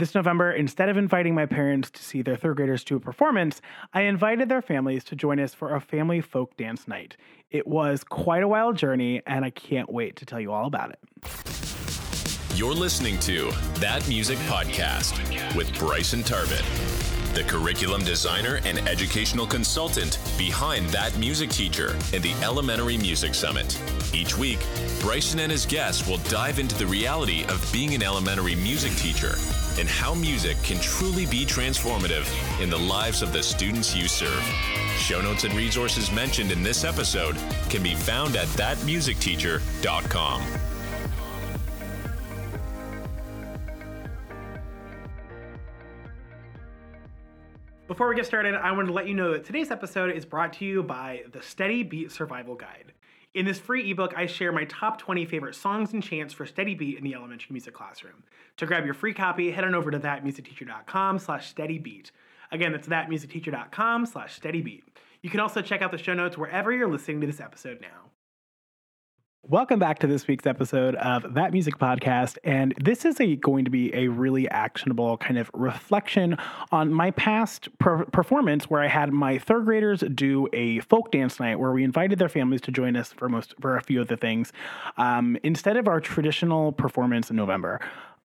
This November, instead of inviting my parents to see their third graders do a performance, I invited their families to join us for a family folk dance night. It was quite a wild journey, and I can't wait to tell you all about it. You're listening to That Music Podcast with Bryson Tarvin, the curriculum designer and educational consultant behind That Music Teacher and the Elementary Music Summit. Each week, Bryson and his guests will dive into the reality of being an elementary music teacher and how music can truly be transformative in the lives of the students you serve. Show notes and resources mentioned in this episode can be found at thatmusicteacher.com. Before we get started, I want to let you know that today's episode is brought to you by the Steady Beat Survival Guide. In this free ebook, I share my top 20 favorite songs and chants for steady beat in the elementary music classroom. To grab your free copy, head on over to thatmusicteacher.com slash steadybeat. Again, that's thatmusicteacher.com slash steadybeat. You can also check out the show notes wherever you're listening to this episode now. Welcome back to this week's episode of That Music Podcast. And this is a, going to be a really actionable kind of reflection on my past per- performance where I had my third graders do a folk dance night where we invited their families to join us for most for a few of the things um, instead of our traditional performance in November.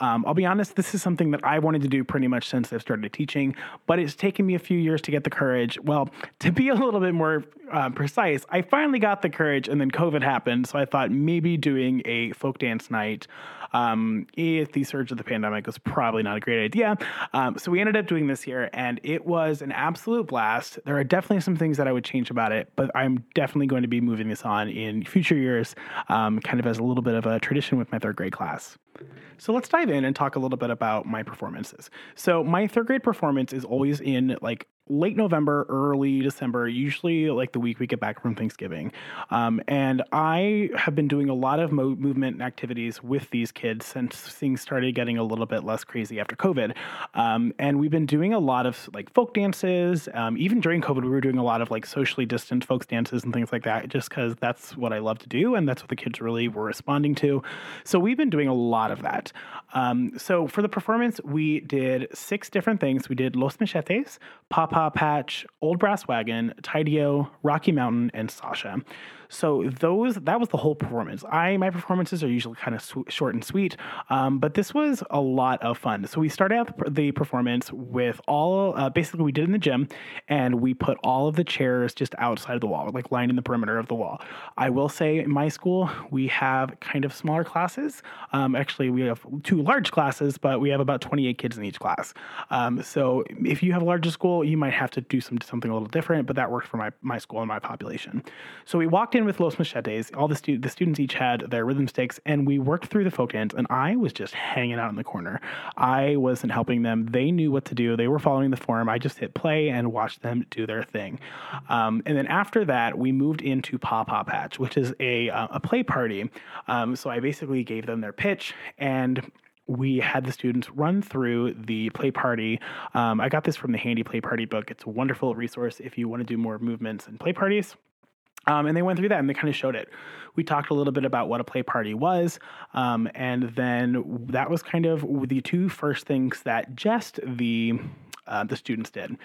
Um, I'll be honest, this is something that I wanted to do pretty much since I've started teaching, but it's taken me a few years to get the courage. Well, to be a little bit more uh, precise, I finally got the courage and then COVID happened. So I thought maybe doing a folk dance night um, if the surge of the pandemic was probably not a great idea. Um, so we ended up doing this here and it was an absolute blast. There are definitely some things that I would change about it, but I'm definitely going to be moving this on in future years, um, kind of as a little bit of a tradition with my third grade class. So let's dive in and talk a little bit about my performances. So my third grade performance is always in like late November, early December, usually like the week we get back from Thanksgiving. Um, and I have been doing a lot of mo- movement activities with these kids since things started getting a little bit less crazy after COVID. Um, and we've been doing a lot of like folk dances. Um, even during COVID, we were doing a lot of like socially distant folk dances and things like that, just because that's what I love to do. And that's what the kids really were responding to. So we've been doing a lot of that. Um, so for the performance, we did six different things. We did Los Machetes, Paw Paw Patch, Old Brass Wagon, Tideo, Rocky Mountain, and Sasha. So those that was the whole performance. I my performances are usually kind of sw- short and sweet, um, but this was a lot of fun. So we started out the, performance with all uh, basically we did in the gym, and we put all of the chairs just outside of the wall, like lining the perimeter of the wall. I will say in my school we have kind of smaller classes. Um, actually, we have two large classes, but we have about 28 kids in each class. Um, so if you have a larger school, you might have to do some something a little different, but that worked for my my school and my population. So we walked in in with Los Machetes. All the, stu- the students each had their rhythm sticks, and we worked through the folk dance. And I was just hanging out in the corner. I wasn't helping them. They knew what to do. They were following the form. I just hit play and watched them do their thing. Um, and then after that, we moved into Paw Paw Patch, which is a uh, a play party. Um, so I basically gave them their pitch and we had the students run through the play party. Um, I got this from the Handy Play Party book. It's a wonderful resource if you want to do more movements and play parties. Um, and they went through that and they kind of showed it. We talked a little bit about what a play party was. Um, and then that was kind of the two first things that just the uh, the students did.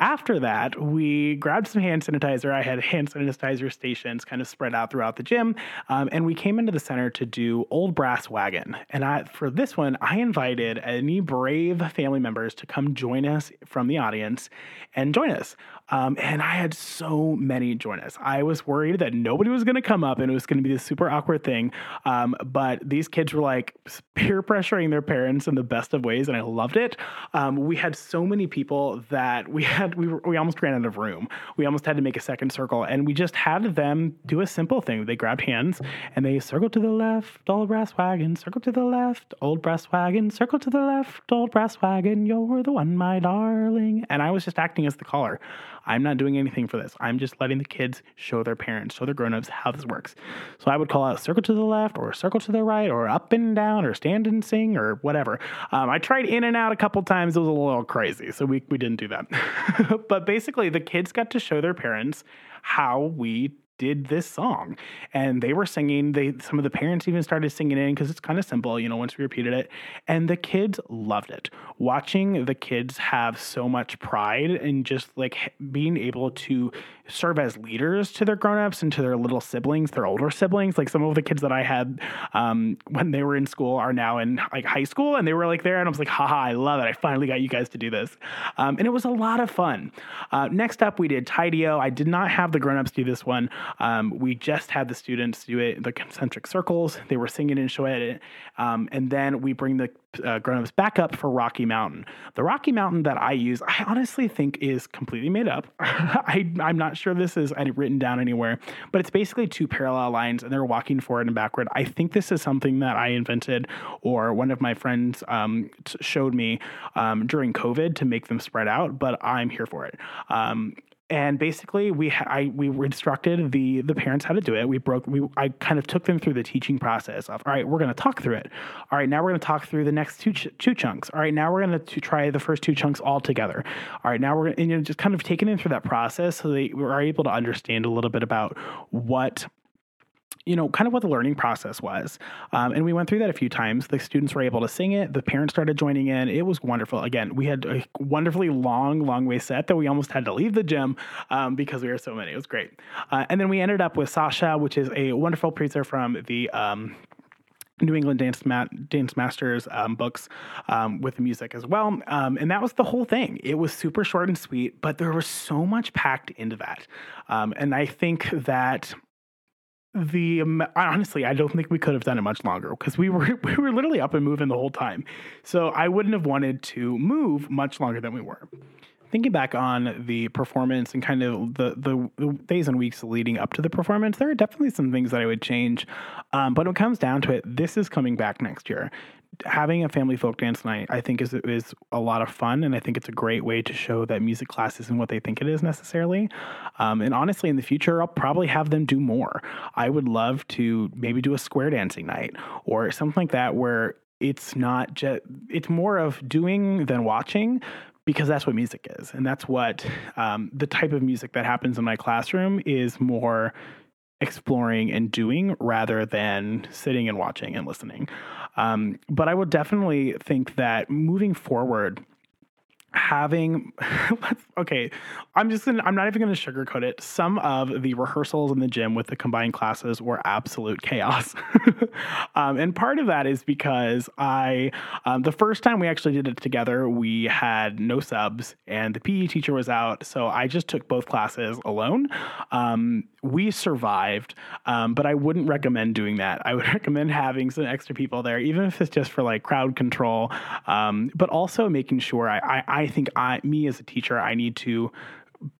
After that, we grabbed some hand sanitizer. I had hand sanitizer stations kind of spread out throughout the gym, um, and we came into the center to do Old Brass Wagon. And I, for this one, I invited any brave family members to come join us from the audience and join us. Um, and I had so many join us. I was worried that nobody was going to come up and it was going to be this super awkward thing. Um, but these kids were like peer pressuring their parents in the best of ways, and I loved it. Um, we had so many people that we had we were, we almost ran out of room. We almost had to make a second circle, and we just had them do a simple thing. They grabbed hands and they circled to the left, old brass wagon, circle to the left, old brass wagon, circle to the left, old brass wagon. You're the one, my darling. And I was just acting as the caller. I'm not doing anything for this. I'm just letting the kids show their parents, show their grown-ups how this works. So I would call out circle to the left or circle to the right or up and down or stand and sing or whatever. Um, I tried in and out a couple times. It was a little crazy. So we, we didn't do that. but basically the kids got to show their parents how we did this song. And they were singing they some of the parents even started singing in because it's kind of simple you know once we repeated it. And the kids loved it. Watching the kids have so much pride and just like being able to serve as leaders to their grown-ups and to their little siblings their older siblings. Like some of the kids that i had um, when they were in school are now in like high school and they were like there and i was like haha i love it. I finally got you guys to do this. Um, and it was a lot of fun. Uh, next up we did tideo i did not have the grown-ups do this one um, we just had the students do it, the concentric circles. They were singing and showing it. Um, and then we bring the uh, grown-ups back up for Rocky Mountain. The Rocky Mountain that I use, I honestly think is completely made up. I, am not sure this is written down anywhere, but it's basically two parallel lines and they're walking forward and backward. I think this is something that I invented or one of my friends um, showed me um, during COVID to make them spread out, but I'm here for it. Um, and basically we I we instructed the the parents how to do it. We broke we I kind of took them through the teaching process of all right, we're going to talk through it. All right, now we're going to talk through the next two ch- two chunks. All right, now we're going to try the first two chunks all together. All right, now we're gonna, you know just kind of taking them through that process so they were able to understand a little bit about what you know, kind of what the learning process was. Um, and we went through that a few times. The students were able to sing it. The parents started joining in. It was wonderful. Again, we had a wonderfully long, longways set that we almost had to leave the gym um, because we were so many. It was great. Uh, and then we ended up with Sasha, which is a wonderful preacher from the um, New England Dance, Dance Masters um, books um, with the music as well. Um, and that was the whole thing. It was super short and sweet, but there was so much packed into that. Um, and I think that the honestly, I don't think we could have done it much longer because we were we were literally up and moving the whole time. So I wouldn't have wanted to move much longer than we were. Thinking back on the performance and kind of the, the, days and weeks leading up to the performance, there are definitely some things that I would change. Um, but when it comes down to it, this is coming back next year having a family folk dance night, I think is is a lot of fun, and I think it's a great way to show that music class isn't what they think it is necessarily. Um, and honestly, in the future, I'll probably have them do more. I would love to maybe do a square dancing night or something like that, where it's not just it's more of doing than watching because that's what music is and that's what um, the type of music that happens in my classroom is more exploring and doing rather than sitting and watching and listening. Um, but I would definitely think that moving forward, having okay i'm just gonna i'm not even gonna sugarcoat it. Some of the rehearsals in the gym with the combined classes were absolute chaos. Um, and part of that is because i um, the first time we actually did it together we had no subs and the pe teacher was out so i just took both classes alone. Um, we survived um, but i wouldn't recommend doing that. I would recommend having some extra people there even if it's just for like crowd control um, but also making sure I, I, I I think I, me as a teacher, I need to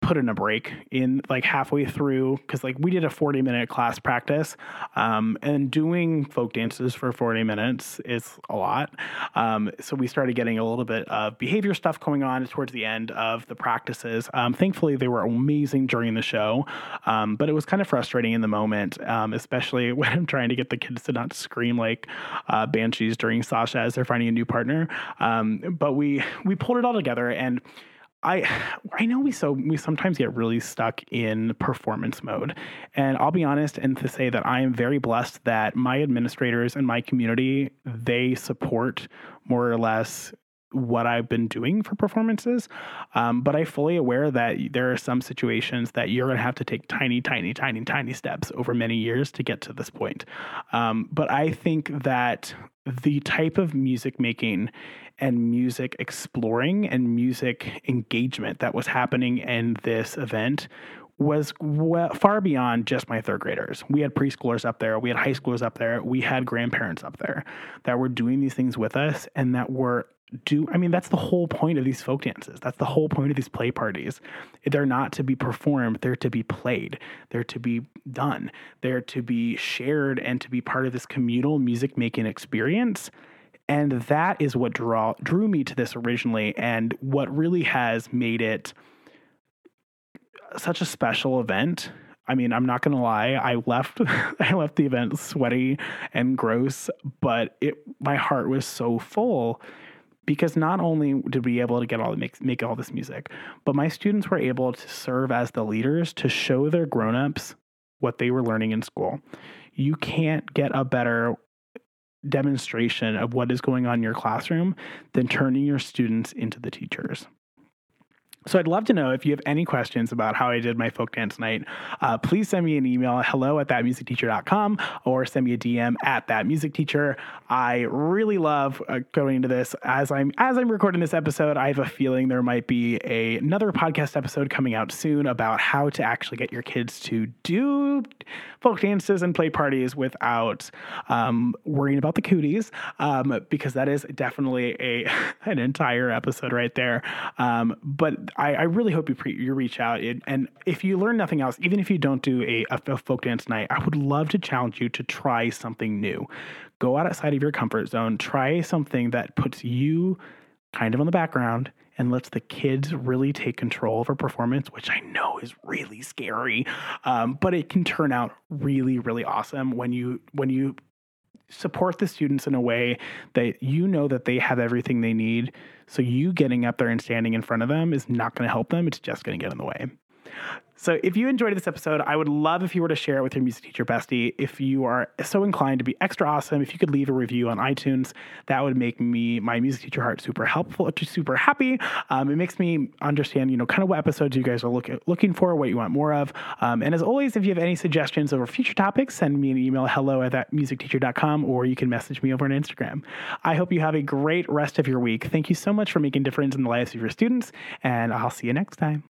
put in a break in like halfway through because like we did a 40 minute class practice um, and doing folk dances for 40 minutes is a lot. Um, so we started getting a little bit of behavior stuff going on towards the end of the practices. Um, thankfully they were amazing during the show um, but it was kind of frustrating in the moment um, especially when i'm trying to get the kids to not scream like uh, banshees during sasha as they're finding a new partner. Um, but we we pulled it all together and I I know we so we sometimes get really stuck in performance mode. And I'll be honest and to say that I am very blessed that my administrators and my community, they support more or less what I've been doing for performances. Um, but I'm fully aware that there are some situations that you're going to have to take tiny, tiny, tiny, tiny steps over many years to get to this point. Um, but I think that the type of music making and music exploring and music engagement that was happening in this event was well, far beyond just my third graders. We had preschoolers up there, we had high schoolers up there, we had grandparents up there that were doing these things with us and that were do I mean that's the whole point of these folk dances. That's the whole point of these play parties. They're not to be performed, they're to be played. They're to be done. They're to be shared and to be part of this communal music making experience and that is what draw, drew me to this originally, and what really has made it such a special event. I mean, I'm not gonna lie. I left, I left the event sweaty and gross, but it, my heart was so full because not only did we able to get all the make, make all this music, but my students were able to serve as the leaders to show their grown-ups what they were learning in school. You can't get a better demonstration of what is going on in your classroom than turning your students into the teachers. So I'd love to know if you have any questions about how I did my folk dance night. Uh, please send me an email, hello at thatmusicteacher.com, or send me a DM at thatmusicteacher. I really love uh, going into this. As I'm as I'm recording this episode, I have a feeling there might be a, another podcast episode coming out soon about how to actually get your kids to do folk dances and play parties without um, worrying about the cooties, um, because that is definitely a an entire episode right there. Um, but I, I really hope you pre- you reach out and, and, if you learn nothing else, even if you don't do a, a folk dance night, I would love to challenge you to try something new. Go outside of your comfort zone. Try something that puts you kind of on the background and lets the kids really take control of a performance, which I know is really scary, um, but it can turn out really, really awesome when you when you support the students in a way that you know that they have everything they need. So you getting up there and standing in front of them is not going to help them. It's just going to get in the way. So, if you enjoyed this episode, I would love if you were to share it with your music teacher bestie. If you are so inclined to be extra awesome, if you could leave a review on iTunes, that would make me, my music teacher heart, super helpful, super happy. Um, it makes me understand, you know, kind of what episodes you guys are look, looking for, what you want more of. Um, and as always, if you have any suggestions over future topics, send me an email hello at thatmusicteacher.com or you can message me over on Instagram. I hope you have a great rest of your week. Thank you so much for making difference in the lives of your students, and I'll see you next time.